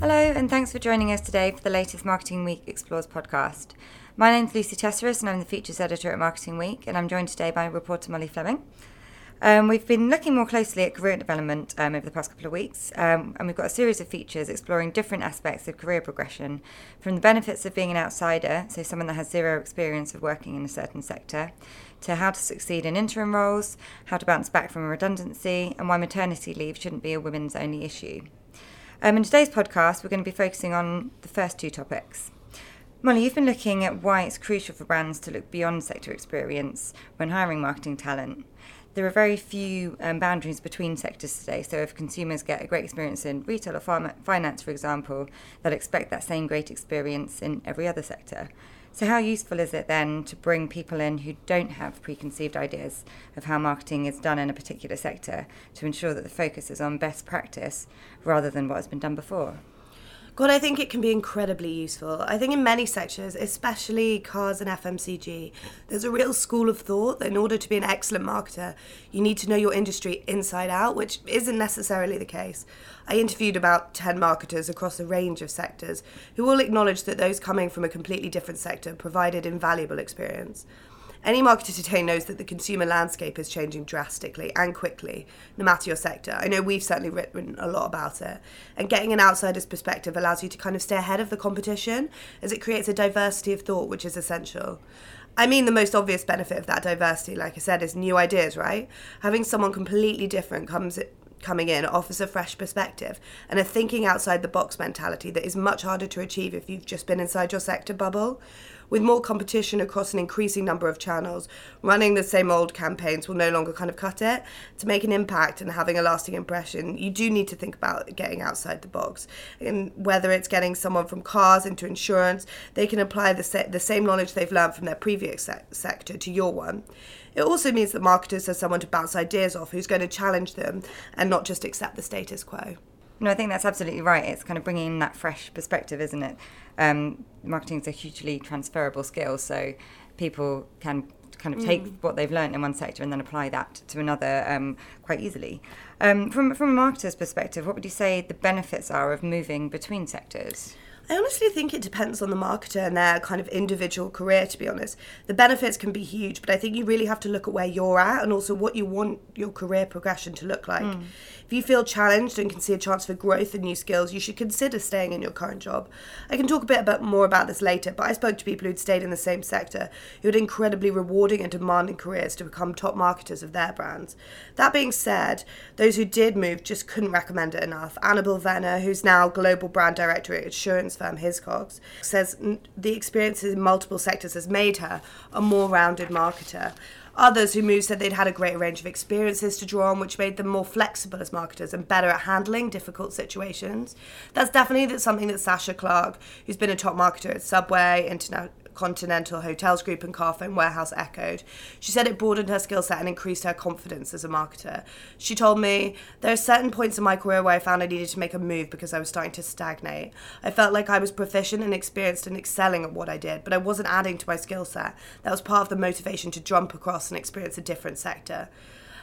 Hello, and thanks for joining us today for the latest Marketing Week Explores podcast. My name's Lucy Tesseris, and I'm the features editor at Marketing Week, and I'm joined today by reporter Molly Fleming. Um, we've been looking more closely at career development um, over the past couple of weeks, um, and we've got a series of features exploring different aspects of career progression from the benefits of being an outsider, so someone that has zero experience of working in a certain sector, to how to succeed in interim roles, how to bounce back from a redundancy, and why maternity leave shouldn't be a women's only issue. Um, in today's podcast, we're going to be focusing on the first two topics. Molly, you've been looking at why it's crucial for brands to look beyond sector experience when hiring marketing talent. There are very few um, boundaries between sectors today, so if consumers get a great experience in retail or pharma- finance, for example, they'll expect that same great experience in every other sector. So, how useful is it then to bring people in who don't have preconceived ideas of how marketing is done in a particular sector to ensure that the focus is on best practice rather than what has been done before? God, I think it can be incredibly useful. I think in many sectors, especially cars and FMCG, there's a real school of thought that in order to be an excellent marketer, you need to know your industry inside out, which isn't necessarily the case. I interviewed about 10 marketers across a range of sectors who all acknowledged that those coming from a completely different sector provided invaluable experience. Any marketer today knows that the consumer landscape is changing drastically and quickly, no matter your sector. I know we've certainly written a lot about it. And getting an outsider's perspective allows you to kind of stay ahead of the competition as it creates a diversity of thought, which is essential. I mean, the most obvious benefit of that diversity, like I said, is new ideas, right? Having someone completely different comes coming in offers a fresh perspective and a thinking outside the box mentality that is much harder to achieve if you've just been inside your sector bubble. With more competition across an increasing number of channels, running the same old campaigns will no longer kind of cut it. To make an impact and having a lasting impression, you do need to think about getting outside the box. And whether it's getting someone from cars into insurance, they can apply the, the same knowledge they've learned from their previous se- sector to your one. It also means that marketers have someone to bounce ideas off who's going to challenge them and not just accept the status quo. No, I think that's absolutely right. It's kind of bringing in that fresh perspective, isn't it? Um, marketing is a hugely transferable skill, so people can kind of take mm. what they've learned in one sector and then apply that to another um, quite easily. Um, from from a marketer's perspective, what would you say the benefits are of moving between sectors? I honestly think it depends on the marketer and their kind of individual career, to be honest. The benefits can be huge, but I think you really have to look at where you're at and also what you want your career progression to look like. Mm. If you feel challenged and can see a chance for growth and new skills, you should consider staying in your current job. I can talk a bit about, more about this later, but I spoke to people who'd stayed in the same sector who had incredibly rewarding and demanding careers to become top marketers of their brands. That being said, those who did move just couldn't recommend it enough. Annabel Venner, who's now global brand director at insurance firm Hiscox, says the experiences in multiple sectors has made her a more rounded marketer. Others who moved said they'd had a greater range of experiences to draw on, which made them more flexible as marketers and better at handling difficult situations. That's definitely something that Sasha Clark, who's been a top marketer at Subway, Internet, Continental Hotels Group and Carphone Warehouse echoed. She said it broadened her skill set and increased her confidence as a marketer. She told me, There are certain points in my career where I found I needed to make a move because I was starting to stagnate. I felt like I was proficient and experienced and excelling at what I did, but I wasn't adding to my skill set. That was part of the motivation to jump across and experience a different sector.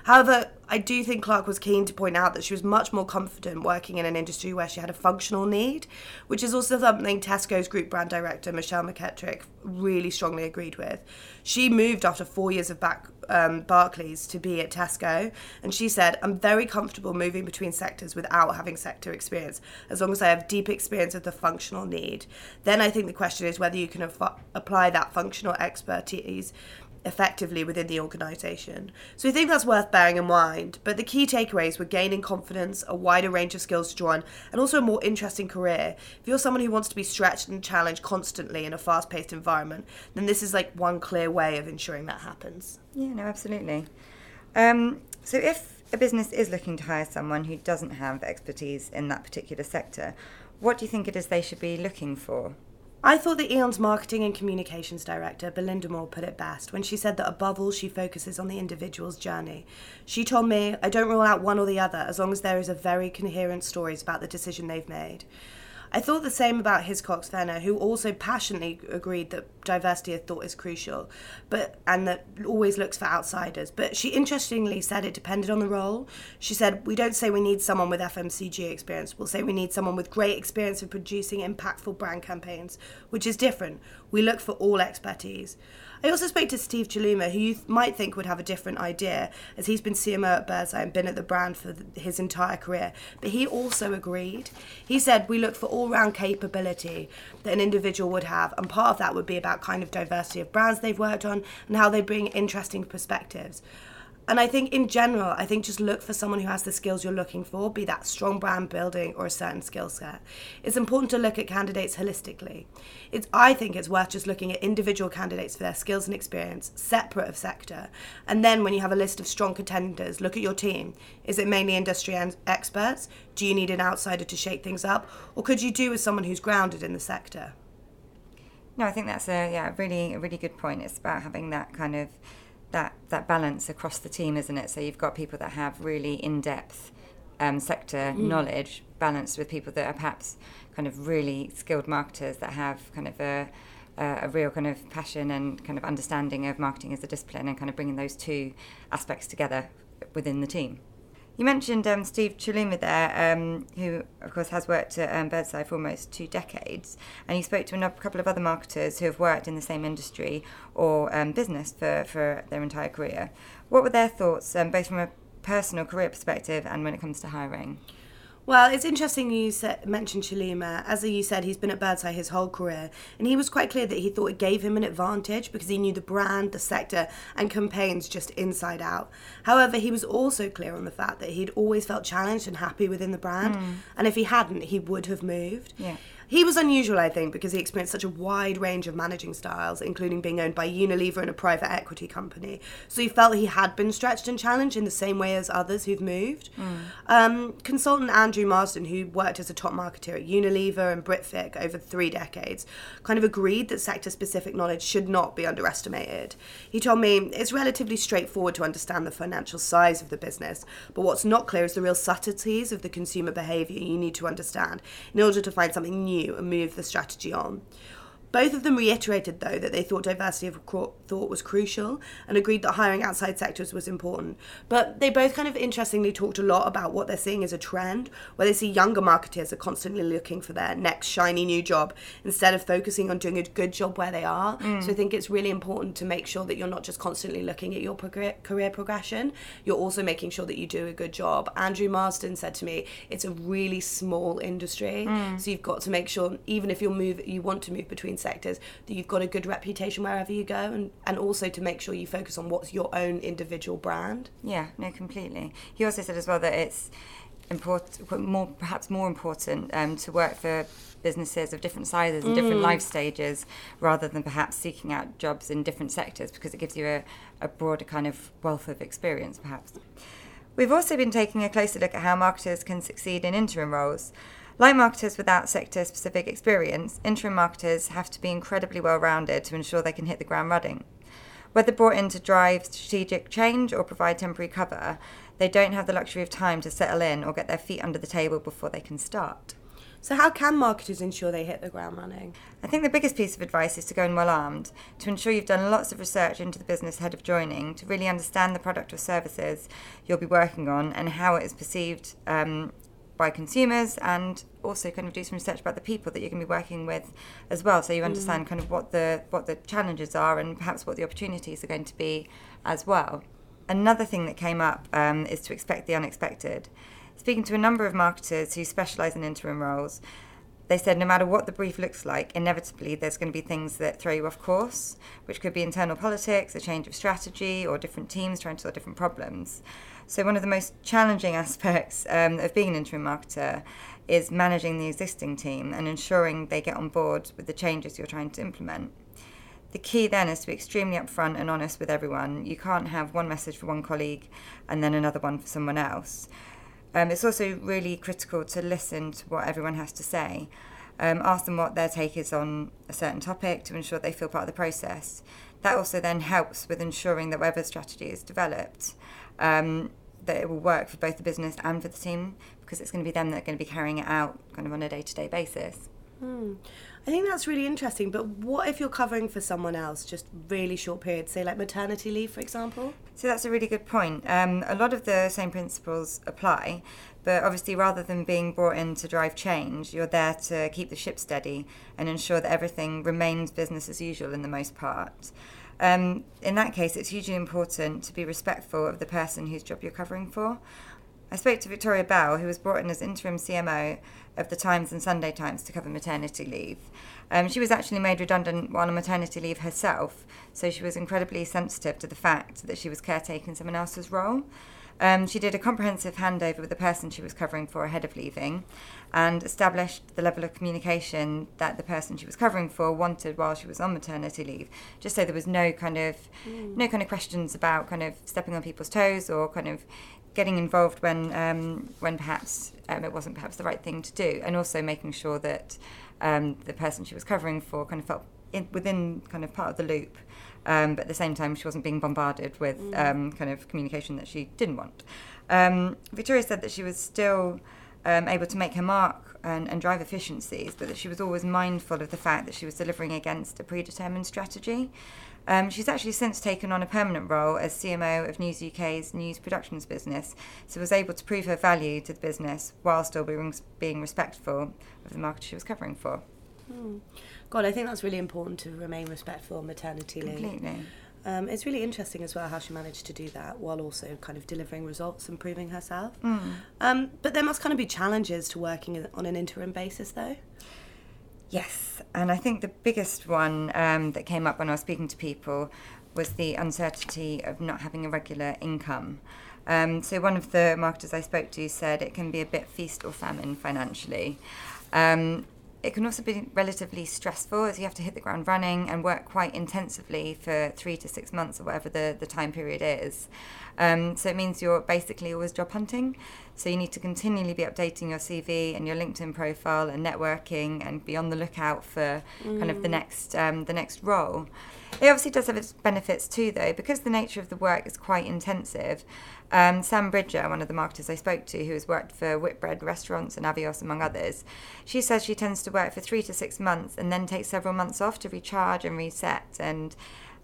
However, I do think Clark was keen to point out that she was much more confident working in an industry where she had a functional need, which is also something Tesco's group brand director Michelle McEttrick really strongly agreed with. She moved after four years of back um, Barclays to be at Tesco, and she said, "I'm very comfortable moving between sectors without having sector experience, as long as I have deep experience of the functional need." Then I think the question is whether you can af- apply that functional expertise effectively within the organisation. So we think that's worth bearing in mind. But the key takeaways were gaining confidence, a wider range of skills to draw on, and also a more interesting career. If you're someone who wants to be stretched and challenged constantly in a fast paced environment, then this is like one clear way of ensuring that happens. Yeah, no, absolutely. Um, so if a business is looking to hire someone who doesn't have expertise in that particular sector, what do you think it is they should be looking for? I thought that E.ON's marketing and communications director, Belinda Moore, put it best when she said that above all, she focuses on the individual's journey. She told me, I don't rule out one or the other as long as there is a very coherent stories about the decision they've made. I thought the same about Hiscox Venner, who also passionately agreed that diversity of thought is crucial, but and that always looks for outsiders. But she interestingly said it depended on the role. She said, We don't say we need someone with FMCG experience, we'll say we need someone with great experience of producing impactful brand campaigns, which is different. We look for all expertise. I also spoke to Steve Challouma, who you th- might think would have a different idea, as he's been CMO at Birds Eye and been at the brand for th- his entire career. But he also agreed. He said, We look for all round capability that an individual would have, and part of that would be about kind of diversity of brands they've worked on and how they bring interesting perspectives. And I think in general, I think just look for someone who has the skills you're looking for, be that strong brand building or a certain skill set. It's important to look at candidates holistically. It's I think it's worth just looking at individual candidates for their skills and experience, separate of sector. And then when you have a list of strong contenders, look at your team. Is it mainly industry experts? Do you need an outsider to shake things up? Or could you do with someone who's grounded in the sector? No, I think that's a yeah, really a really good point. It's about having that kind of that that balance across the team, isn't it? So you've got people that have really in depth um, sector mm. knowledge, balanced with people that are perhaps kind of really skilled marketers that have kind of a a real kind of passion and kind of understanding of marketing as a discipline, and kind of bringing those two aspects together within the team. You mentioned um, Steve Challouma there, um, who of course has worked at um, Birds Eye for almost two decades, and he spoke to a couple of other marketers who have worked in the same industry or um, business for, for their entire career. What were their thoughts, um, both from a personal career perspective and when it comes to hiring? Well, it's interesting you said, mentioned Challouma. As you said, he's been at Birds Eye his whole career, and he was quite clear that he thought it gave him an advantage because he knew the brand, the sector, and campaigns just inside out. However, he was also clear on the fact that he'd always felt challenged and happy within the brand, mm. and if he hadn't, he would have moved. Yeah. He was unusual, I think, because he experienced such a wide range of managing styles, including being owned by Unilever and a private equity company. So he felt he had been stretched and challenged in the same way as others who've moved. Mm. Um, consultant Andrew Marsden, who worked as a top marketer at Unilever and Britvic over three decades, kind of agreed that sector specific knowledge should not be underestimated. He told me it's relatively straightforward to understand the financial size of the business, but what's not clear is the real subtleties of the consumer behaviour you need to understand in order to find something new you and move the strategy on. Both of them reiterated, though, that they thought diversity of thought was crucial and agreed that hiring outside sectors was important. But they both kind of interestingly talked a lot about what they're seeing as a trend, where they see younger marketers are constantly looking for their next shiny new job instead of focusing on doing a good job where they are. Mm. So I think it's really important to make sure that you're not just constantly looking at your career progression, you're also making sure that you do a good job. Andrew Marsden said to me, it's a really small industry, mm. so you've got to make sure, even if you move, you want to move between sectors that you've got a good reputation wherever you go and, and also to make sure you focus on what's your own individual brand yeah no completely he also said as well that it's important more perhaps more important um, to work for businesses of different sizes and mm. different life stages rather than perhaps seeking out jobs in different sectors because it gives you a, a broader kind of wealth of experience perhaps We've also been taking a closer look at how marketers can succeed in interim roles. Like marketers without sector specific experience, interim marketers have to be incredibly well rounded to ensure they can hit the ground running. Whether brought in to drive strategic change or provide temporary cover, they don't have the luxury of time to settle in or get their feet under the table before they can start. So, how can marketers ensure they hit the ground running? I think the biggest piece of advice is to go in well armed, to ensure you've done lots of research into the business ahead of joining, to really understand the product or services you'll be working on and how it is perceived um, by consumers and also kind of do some research about the people that you're going to be working with as well so you understand mm. kind of what the what the challenges are and perhaps what the opportunities are going to be as well another thing that came up um, is to expect the unexpected speaking to a number of marketers who specialize in interim roles they said no matter what the brief looks like, inevitably there's going to be things that throw you off course, which could be internal politics, a change of strategy, or different teams trying to solve different problems. So, one of the most challenging aspects um, of being an interim marketer is managing the existing team and ensuring they get on board with the changes you're trying to implement. The key then is to be extremely upfront and honest with everyone. You can't have one message for one colleague and then another one for someone else. Um, it's also really critical to listen to what everyone has to say. Um, ask them what their take is on a certain topic to ensure they feel part of the process. That also then helps with ensuring that whatever strategy is developed, um, that it will work for both the business and for the team because it's going to be them that are going to be carrying it out kind of on a day to day basis. Hmm. I think that's really interesting. But what if you're covering for someone else, just really short periods, say like maternity leave, for example? So that's a really good point. Um, a lot of the same principles apply, but obviously, rather than being brought in to drive change, you're there to keep the ship steady and ensure that everything remains business as usual in the most part. Um, in that case, it's hugely important to be respectful of the person whose job you're covering for. I spoke to Victoria Bell, who was brought in as interim CMO of the Times and Sunday Times to cover maternity leave. Um, she was actually made redundant while on maternity leave herself, so she was incredibly sensitive to the fact that she was caretaking someone else's role. Um, she did a comprehensive handover with the person she was covering for ahead of leaving and established the level of communication that the person she was covering for wanted while she was on maternity leave, just so there was no kind of mm. no kind of questions about kind of stepping on people's toes or kind of getting involved when um, when perhaps um, it wasn't perhaps the right thing to do, and also making sure that um, the person she was covering for kind of felt in, within kind of part of the loop um, but at the same time, she wasn't being bombarded with mm. um, kind of communication that she didn't want. Um, Victoria said that she was still um, able to make her mark and, and, drive efficiencies, but that she was always mindful of the fact that she was delivering against a predetermined strategy. Um, she's actually since taken on a permanent role as CMO of News UK's news productions business, so was able to prove her value to the business while still being, being respectful of the market she was covering for. Mm. God, I think that's really important to remain respectful of maternity leave. Completely. Um, it's really interesting as well how she managed to do that while also kind of delivering results and proving herself. Mm. Um, but there must kind of be challenges to working on an interim basis, though. Yes, and I think the biggest one um, that came up when I was speaking to people was the uncertainty of not having a regular income. Um, so one of the marketers I spoke to said it can be a bit feast or famine financially. Um, it can also be relatively stressful as you have to hit the ground running and work quite intensively for three to six months or whatever the, the time period is. Um, so it means you're basically always job hunting. So you need to continually be updating your CV and your LinkedIn profile and networking and be on the lookout for mm. kind of the mm. next um, the next role. It obviously does have its benefits too, though, because the nature of the work is quite intensive. Um, Sam Bridger, one of the marketers I spoke to, who has worked for Whitbread Restaurants and Avios, among others, she says she tends to work for three to six months and then takes several months off to recharge and reset and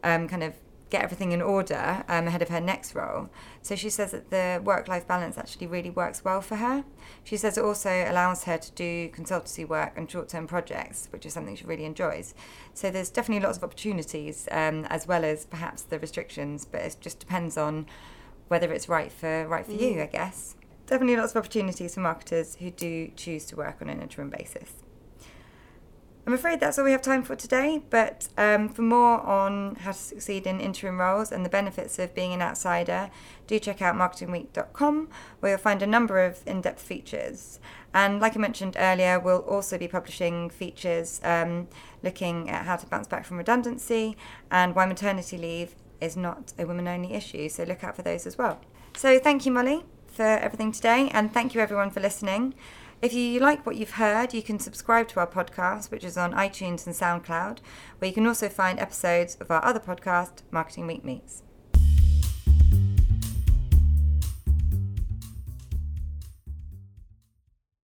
um, kind of get everything in order um, ahead of her next role. So she says that the work life balance actually really works well for her. She says it also allows her to do consultancy work and short term projects, which is something she really enjoys. So there's definitely lots of opportunities um, as well as perhaps the restrictions, but it just depends on whether it's right for right for mm. you, I guess. Definitely lots of opportunities for marketers who do choose to work on an interim basis. I'm afraid that's all we have time for today, but um, for more on how to succeed in interim roles and the benefits of being an outsider, do check out marketingweek.com where you'll find a number of in depth features. And like I mentioned earlier, we'll also be publishing features um, looking at how to bounce back from redundancy and why maternity leave is not a women only issue. So look out for those as well. So thank you, Molly, for everything today, and thank you everyone for listening. If you like what you've heard, you can subscribe to our podcast, which is on iTunes and SoundCloud, where you can also find episodes of our other podcast, Marketing Week Meets.